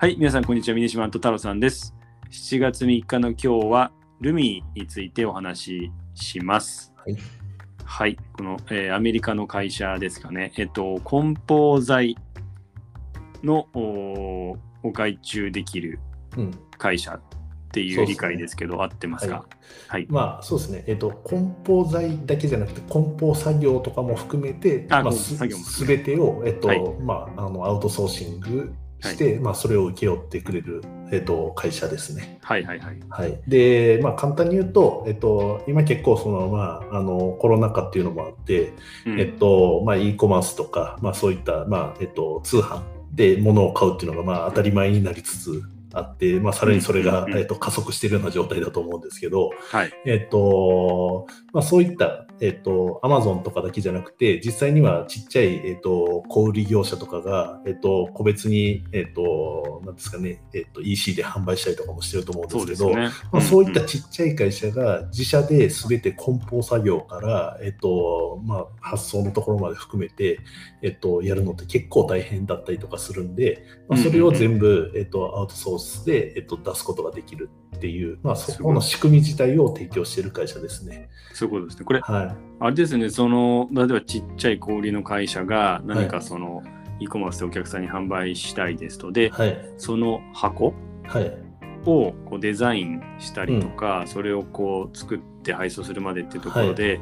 はい、皆さん、こんにちは。ミニシマント太郎さんです。7月3日の今日は、ルミについてお話しします。はい。はい、この、えーアメリカの会社ですかね。えっと、梱包材のお外注できるうん。会社っていう理解ですけど、合ってますか？はい。まあそうですね。えっと梱包材だけじゃなくて梱包作業とかも含めて、あまあすべてをえっと、はいまああのアウトソーシングして、まあそれを請け負ってくれるえっと会社ですね。はいはいはい。はい。で、まあ簡単に言うと、えっと今結構そのまああのコロナ禍っていうのもあって、うんえっとまあ e コマースとかまあそういったまあえっと通販で物を買うっていうのがまあ当たり前になりつつあって、まあさらにそれが、えっと加速しているような状態だと思うんですけど、はい。えっと、まあ、そういった、えっと、アマゾンとかだけじゃなくて、実際にはちっちゃい、えっと、小売業者とかが、えっと、個別に、えっと、なんですかね、えっと、EC で販売したりとかもしてると思うんですけど、そう。まあ、そういったちっちゃい会社が自社で全て梱包作業から、えっとまあ、発送のところまで含めて、えっと、やるのって結構大変だったりとかするんで、まあ、それを全部、えっと、アウトソースで、えっと、出すことができるっていう、まあ、そこの仕組み自体を提供している会社ですね。そういうことですね。これ、はい。あれですね、その、例えばちっちゃい小売りの会社が何かその、e コマースでお客さんに販売したいですと。で、はい。その箱はい。をこうデザインしたりとか、それをこう作って配送するまでっていうところで、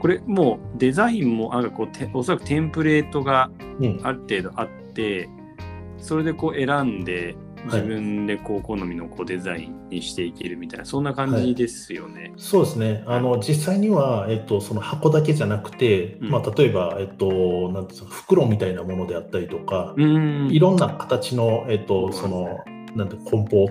これもうデザインもなんかこうておそらくテンプレートがうん。ある程度あってそれでこう選んで自分でこう好みのこうデザインにしていけるみたいなそんな感じですよね。そうですね。あの、実際には、えっと、その箱だけじゃなくて、うん。まあ、例えば、えっと、なんですか、袋みたいなものであったりとか、うん。いろんな形の、えっと、その、なんて、梱包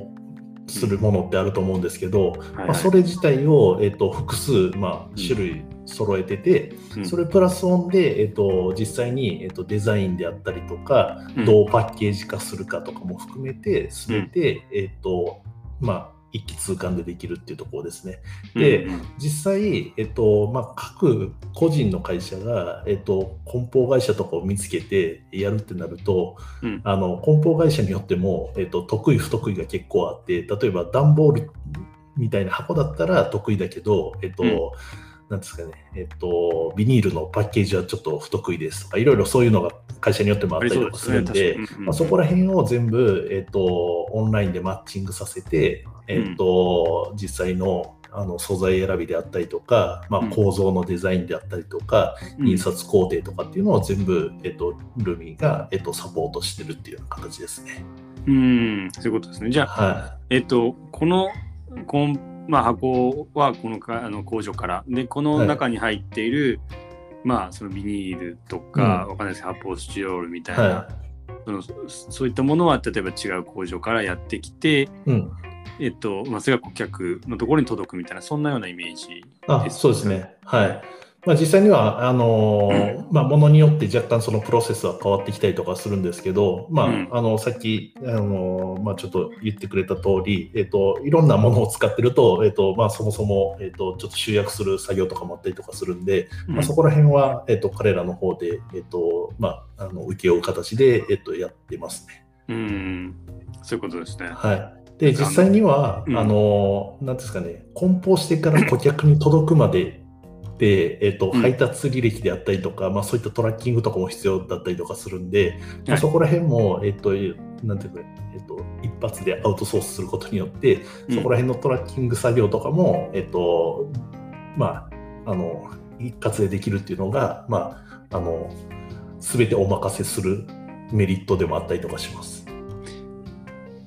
するものってあると思うんですけど、はい。はいまあ、それ自体を、えっと、複数、まうん。あ、種類揃えてて、うん。それプラスオンで、えっと、実際に、えっと、デザインであったりとか、うん。どうパッケージ化するかとかも含めて、すべて、えっと、まあ、一気通貫でできるっていうところですね。で実際、えっとまあ、各個人の会社が、えっと、梱包会社とかを見つけてやるってなると、うん。あの梱包会社によっても、えっと、得意不得意が結構あって例えば段ボールみたいな箱だったら得意だけど、えっとうんなんですかね、えっと、ビニールのパッケージはちょっと不得意ですとかいろいろそういうのが会社によってもあったりとかするんで。確かに。まあ、そこら辺を全部、えっと、オンラインでマッチングさせて、えっと実際のあの素材選びであったりとか、まあうん、構造のデザインであったりとか、うん。印刷工程とかっていうのを全部、えっと、ルミが、えっと、サポートしてるっていうような形ですね。うん。そういうことですね。じゃあ、はえっと、このこん、まあ、箱はこのかあの工場からでこの中に入っている、まあそのビニールとか、わかんないです発泡スチロールみい。たいな、はそのそういったものは例えば違う工場からやってきて、い。うん。えっとまあ、それが顧客のところに届くみたいなそんなようなイメージあ、そうですね。はい。まあ、実際には、あのーまあ、ものによって若干そのプロセスは変わってきたりとかするんですけど、まあ、うんあの、さっき、あのーまあ、ちょっと言ってくれた通り、えっ、と、いろんなものを使ってると、えっ、と、まあ、そもそも、えっ、と、ちょっと集約する作業とかもあったりとかするんで、まあ、そこら辺は、えっ、と、彼らの方で、えっ、と、まあ、あの、請け負う形で、えっ、と、やってますね。うんそういうことですね。はい。で、実際には、うんあの、なんですかね、梱包してから顧客に届くまでで、えっ、と、うん配達履歴であったりとか、まあそういったトラッキングとかも必要だったりとかするんで、まあはいそこら辺も、えっ、と、なんていうか、えっ、と、一発でアウトソースすることによって、うんそこら辺のトラッキング作業とかも、えっ、と、まあ、あの、一括でできるっていうのが、まあ、あの、すべてお任せするメリットでもあったりとかします。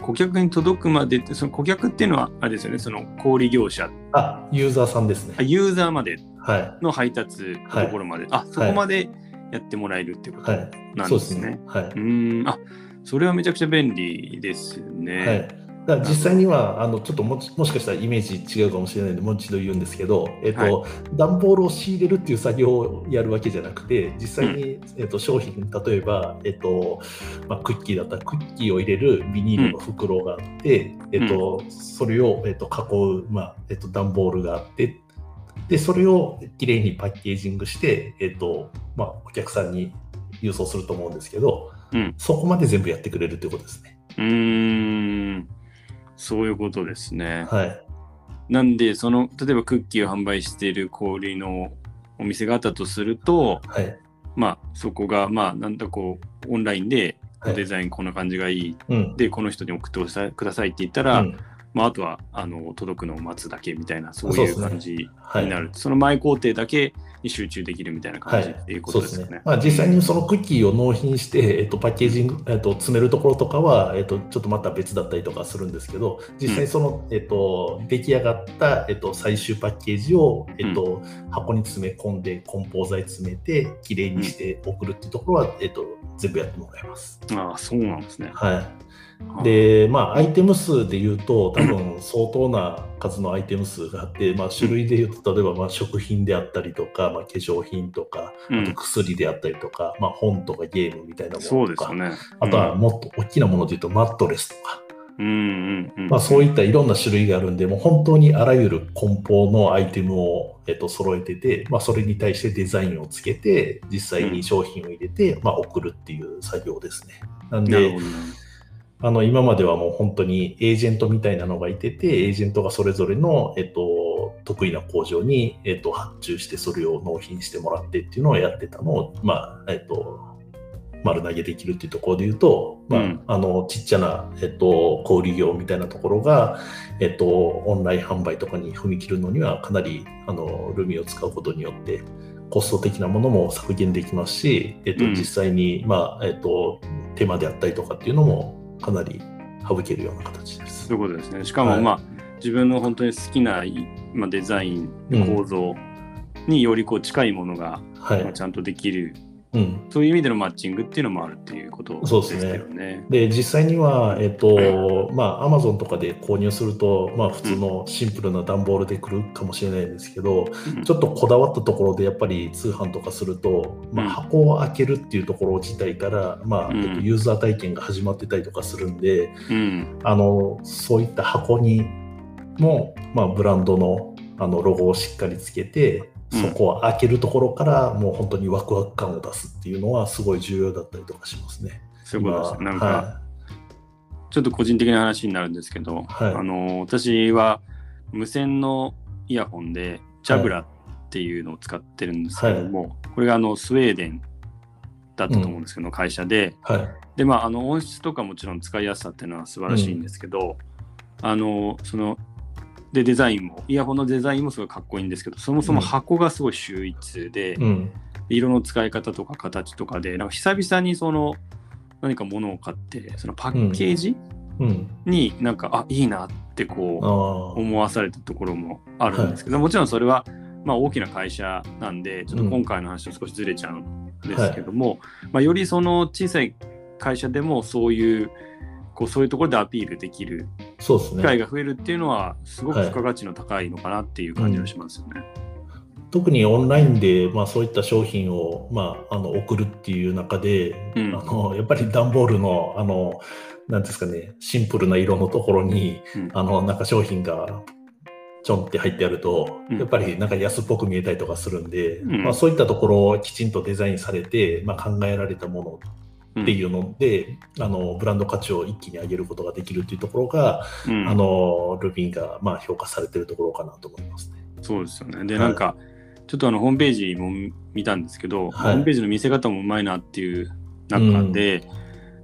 顧客に届くまでってその顧客っていうのはあれですよねその小売業者あ、ユーザーさんですねあ。ユーザーまではい。の配達のところまで、あそこまでやってもらえるっていうことはい。なんそうですね。はい。うーんあそれはめちゃくちゃ便利ですね。はい。だ実際にはあのちょっともしもしかしたらイメージ違うかもしれないのでもう一度言うんですけど、えっと段ボールを仕入れるっていう作業をやるわけじゃなくて実際に、えっと商品例えば、えっとまあ、クッキーだったらクッキーを入れるビニールの袋があって、えっとそれを、えっと、囲う、まあえっと、段ボールがあってでそれをきれいにパッケージングして、えっとまあ、お客さんに郵送すると思うんですけど、うんそこまで全部やってくれるということですね。うーん、そういうことですね。はい。なんで、その、例えばクッキーを販売している小売りのお店があったとすると、はい。まあ、そこが、まあ、なんだこう、オンラインで、はいデザインこんな感じがいい。うん。で、この人に送ってくださいくださいって言ったら、うんまあ、あとは、あの、届くのを待つだけみたいな、そういうそうですね感じはいになる。その前工程だけに集中できるみたいなはい感じっていうことでよね。。ねまあ、実際にそのクッキーを納品して、えっと、パッケージング、えっと、詰めるところとかは、えっと、ちょっとまた別だったりとかするんですけど、実際その、えっと、出来上がった、えっと、最終パッケージを、えっと、箱に詰め込んで、梱包材詰めて、きれいにして送るっていうところは、えっと、全部やってもらいます。ああ、そうなんですね。はい。で、まあ、アイテム数で言うと、多分相当な数のアイテム数があって、まあ、種類で言うと、例えばまあ食品であったりとか、まあ、化粧品とか、あとうん、薬であったりとか、まあ、本とかゲームみたいなもそのとか、うですよね。あとはもっと大きなもので言うと、マットレスとか、うんうんうん。まあ、そういったいろんな種類があるんで、もう本当にあらゆる梱包のアイテムを、えっと、揃えてて、まあ、それに対してデザインをつけて、実際に商品を入れて、まあ、送るっていう作業ですね。なんで。あの今まではもう本当にエージェントみたいなのがいてて、エージェントがそれぞれの、えっと、得意な工場に、えっと、発注して、それを納品してもらってっていうのをやってたのを、まあ、えっと、丸投げできるっていうところで言うと、まあ、うんあの、ちっちゃな、えっと、小売業みたいなところが、えっと、オンライン販売とかに踏み切るのには、かなり、あの、ルミを使うことによって、コスト的なものも削減できますし、えっと、うん実際に、まあ、えっと、手間であったりとかっていうのも、かなり省けるような形です。そういうことですね。しかも、はいまあ、自分の本当に好きな、まあ、デザイン、構造によりこう近いものが、はいまあ、。ちゃんとできる、うん。そういう意味でのマッチングっていうのもあるっていうことそうでですすねけどね。で、実際には、えっと、まあ、アマゾンとかで購入すると、まあ、普通のシンプルな段ボールで来るかもしれないんですけど、うんちょっとこだわったところで、やっぱり通販とかすると、まあ、うん箱を開けるっていうところ自体から、まあ、うんえっとユーザー体験が始まってたりとかするんで、うん。あの、そういった箱にも、まあ、ブランドのあのロゴをしっかりつけて、うんそこを開けるところから、もう本当にワクワク感を出すっていうのは、すごい重要だったりとかしますね。そういうことですね。なんか、はちょっと個人的な話になるんですけど、はい。あの私は無線のイヤホンでジャブラっていうのを使ってるんですけども、これがあのスウェーデンだったと思うんですけど、会社で、い、はい、でまああの音質とかもちろん使いやすさっていうのは素晴らしいんですけど、あのそのでデザインもイヤホンのデザインもすごいかっこいいんですけどそもそも箱がすごい秀逸で、うん、色の使い方とか形とかでなんか久々にその何か物を買ってそのパッケージうん、になんか、あいいなってこう思わされたところもあるんですけど、もちろんそれはまあ大きな会社なんでちょっと今回の話と少しずれちゃうんですけども、まあ、よりその小さい会社でもそういうこうそういうところでアピールできるそうです機会ね。が増えるっていうのはすごく付加価値の高いのかなっていう感じがしますよね。特にオンラインで、まあ、そういった商品を、まあ、あの送るっていう中で、うん。あのやっぱり段ボールのあのなんですかねシンプルな色のところに、うん。あのなんか商品がちょんって入ってあると、うん。やっぱりなんか安っぽく見えたりとかするんで、うん。まあ、そういったところをきちんとデザインされて、まあ、考えられたものっていうので、あのブランド価値を一気に上げることができるっていうところが、うんあのルビンがまあ評価されてるところかなと思いますね。そうですよね。で、はいなんか、ちょっとあのホームページも見たんですけど、はいホームページの見せ方もうまいなっていう中で、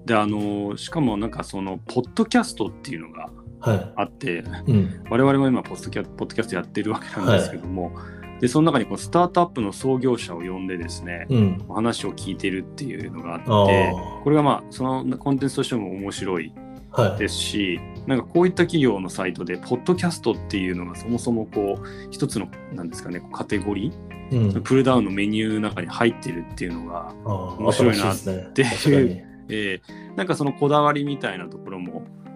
で、あの、しかもなんかその、ポッドキャストっていうのがはい。あって、うん。我々も今ポッドキャ、ポッドキャストやってるわけなんですけども、で、その中にこうスタートアップの創業者を呼んでですね、うん。お話を聞いてるっていうのがあって、これがまあ、そのコンテンツとしても面白いはい。ですし、なんかこういった企業のサイトで、ポッドキャストっていうのがそもそもこう、一つの、なんですかね、カテゴリー、うん。プルダウンのメニューの中に入ってるっていうのが、面白いな新しですね。ていう確かに。えーなんかそのこだわりみたいなところも、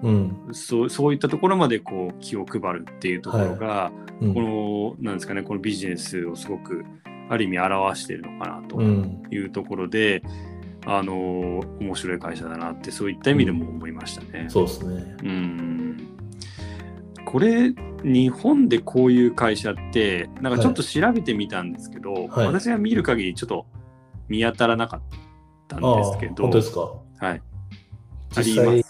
うん。そうそういったところまでこう気を配るっていうところが、うんこの、なんですかね、このビジネスをすごくある意味表しているのかなとうん。いうところで、あのー面白い会社だなってそういった意味でも思いましたね。そうですね。うんこれ日本でこういう会社ってなんかちょっと調べてみたんですけど、はい私が見る限りちょっと見当たらなかったんですけど、本当ですか？はい。実際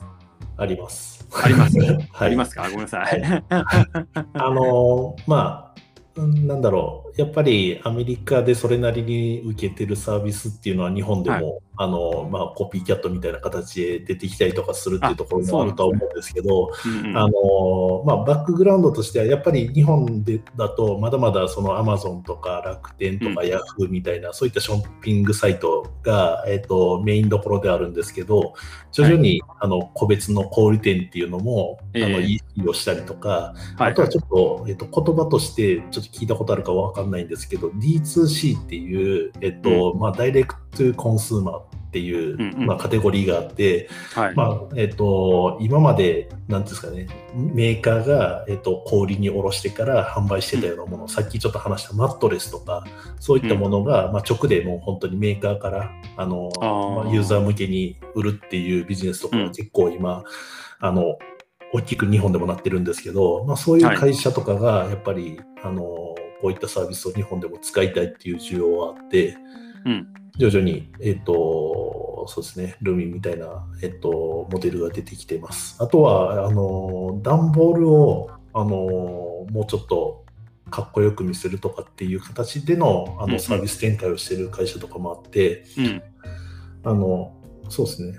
あります。あります？はいありますか？ごめんなさい。あのまあ、うんなんだろう、やっぱりアメリカでそれなりに受けてるサービスっていうのは日本でも、あのまあ、コピーキャットみたいな形で出てきたりとかするっていうところもあるとは思うんですけど、うんうんあのまあ、バックグラウンドとしては、やっぱり日本でだと、まだまだそのアマゾンとか楽天とかうん。ヤフーみたいな、そういったショッピングサイトが、えっとメインどころであるんですけど、徐々に、あの個別の小売店っていうのも、あのええ EC をしたりとか、はいあとはちょっと、えっと、言葉としてちょっと聞いたことあるかわかんないんですけど、D2C っていう、えっと、まあ、ダイレクトコンスーマーっていう、うんうん。まあ、カテゴリーがあって、はい。まあ、えっと、今まで、なんていうんですかね、メーカーが、えっと、小売りに卸してから販売してたようなもの、さっきちょっと話したマットレスとか、そういったものが、まあ、直でもう本当にメーカーから、あの、まあユーザー向けに売るっていうビジネスとか結構今、あの、大きく日本でもなってるんですけど、まあ、そういう会社とかが、やっぱり、あの、こういったサービスを日本でも使いたいっていう需要はあって、うん。徐々に、えっ、と、そうですね、ルーミンみたいな、えっ、と、モデルが出てきています。あとは、あの、段ボールを、あの、もうちょっとかっこよく見せるとかっていう形でのあうんうんのサービス展開をしている会社とかもあって、うん。あの、そうですね。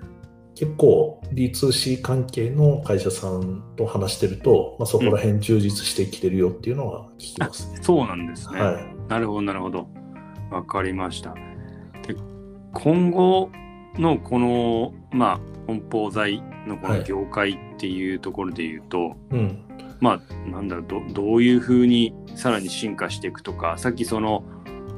結構 D2C 関係の会社さんと話してると、まあ、そこら辺充実してきてるよっていうのは聞きますね。そうなんですね。はい。なるほど、なるほど。わかりました。で今後のこの、まあ、梱包材のこの業界っていうところで言うと、うん。まあ、なんだろうど、どういうふうにさらに進化していくとか、さっきその、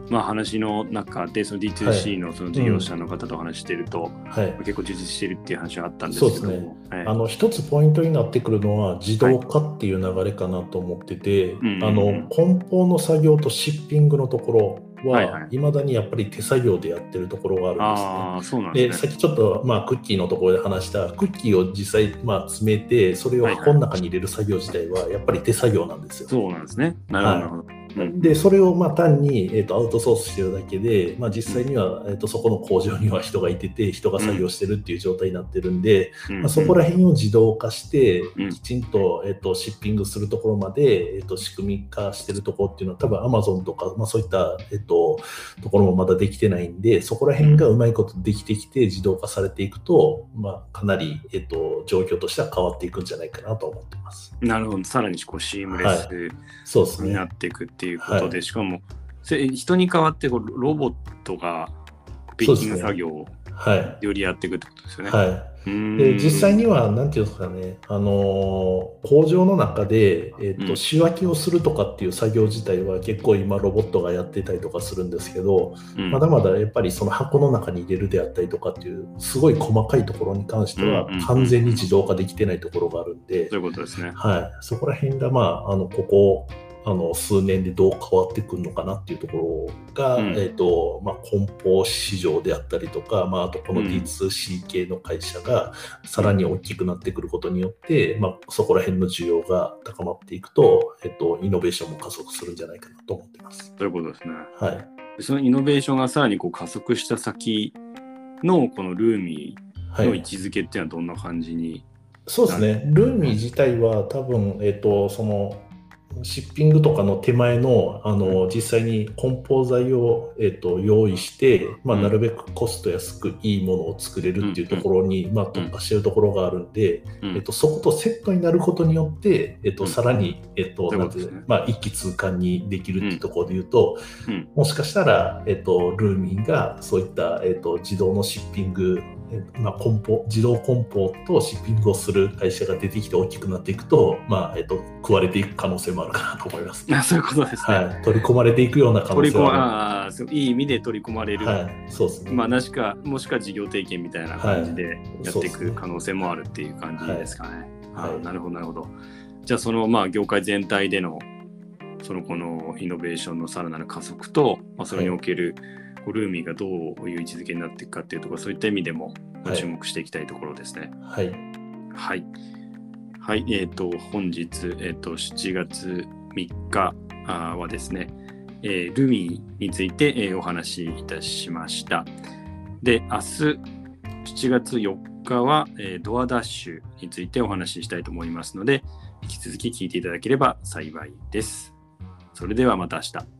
まあ、話の中で、その D2C のその事業者の方と話してると、はい。結構充実してるっていう話があったんですけども、ね。はい。あの一つポイントになってくるのは自動化っていう流れかなと思ってて、うん。あの梱包の作業とシッピングのところはいははいいまだにやっぱり手作業でやってるところがあるんですね。ああ、そうなんでね。さっきちょっと、まあ、クッキーのところで話したクッキーを実際、まあ、詰めてそれを箱の中に入れる作業自体はやっぱり手作業なんですよ。そうなんですね。なるほど、なるほど。うんでそれをまあ単に、えー、とアウトソースしてるだけで、まあ、実際には、えー、とそこの工場には人がいてて人が作業してるっていう状態になってるんで、うん。まあ、そこら辺を自動化して、うん。きちんと,、えっとシッピングするところまで、えっと仕組み化してるところっていうのは多分 Amazon とか、まあ、そういった、えっとところもまだできてないんでそこら辺がうまいことできてきて自動化されていくと、まあ、かなり、えっと状況としては変わっていくんじゃないかなと思ってます。なるほど、さらにこうシームレスそうですね。にな。っていくっていうことで、はしかもせ人に代わってこうロボットがピッキング作業をはい。よりやっていくってことですよね。はい、で実際には、なんていうんですかね、あのー工場の中で、えっとうん。仕分けをするとかっていう作業自体は結構今ロボットがやってたりとかするんですけど、うん。まだまだやっぱりその箱の中に入れるであったりとかっていうすごい細かいところに関しては完全に自動化できてないところがあるんで、そういうことですね。はい、そこら辺が、まあ、あのここあの数年でどう変わってくるのかなっていうところが、うん。えーとまあ、梱包市場であったりとか、まあ、あとこのうん。D2C 系の会社がさらに大きくなってくることによって、まあ、そこら辺の需要が高まっていくと、えー、とイノベーションも加速するんじゃないかなと思ってます。そういうことですね。はい、でそのイノベーションがさらにこう加速した先のこのルーミーの位はい、置づけっていうのはどんな感じに、そうですね、ルーミー自体は多分、えっ、と、その、シッピングとかの手前のあの、実際に梱包材を、えっと用意して、まあ、うん。なるべくコスト安くいいものを作れるっていうところに、まあ、特化しているところがあるんで、うん。えっと、そことセットになることによって、えっと、うん。さらに、えっとまあ、一気通貫にできるっていうところで言うと、うん。もしかしたら、えっと、ルーミンがそういった、えっと、自動のシッピング、えまあ、梱包自動梱包とシッピングをする会社が出てきて大きくなっていくと、まあえっと、食われていく可能性もあるかなと思います。あそういうことですね。はい、取り込まれていくような可能取り込ま性はあいい意味で取り込まれる、はい、そうですね。まあ、なしか、もしくは事業提携みたいな感じでやっていく可能性もあるっていう感じですかね。はいはいあなるほど、なるほど。じゃあ、その、まあ、業界全体での、その、このイノベーションのさらなる加速と、まあ、それにおける、こうルーミーがどういう位置づけになっていくかっていうところ、そういった意味でも、注目していきたいところですね。はい、はい。はい、えっ、と、本日、えっ、と、7月3日はですね、えールミーについて、えーお話しいたしました。で、明日、7月4日は、えー、ドアダッシュについてお話ししたいと思いますので、引き続き聞いていただければ幸いです。それではまた明日。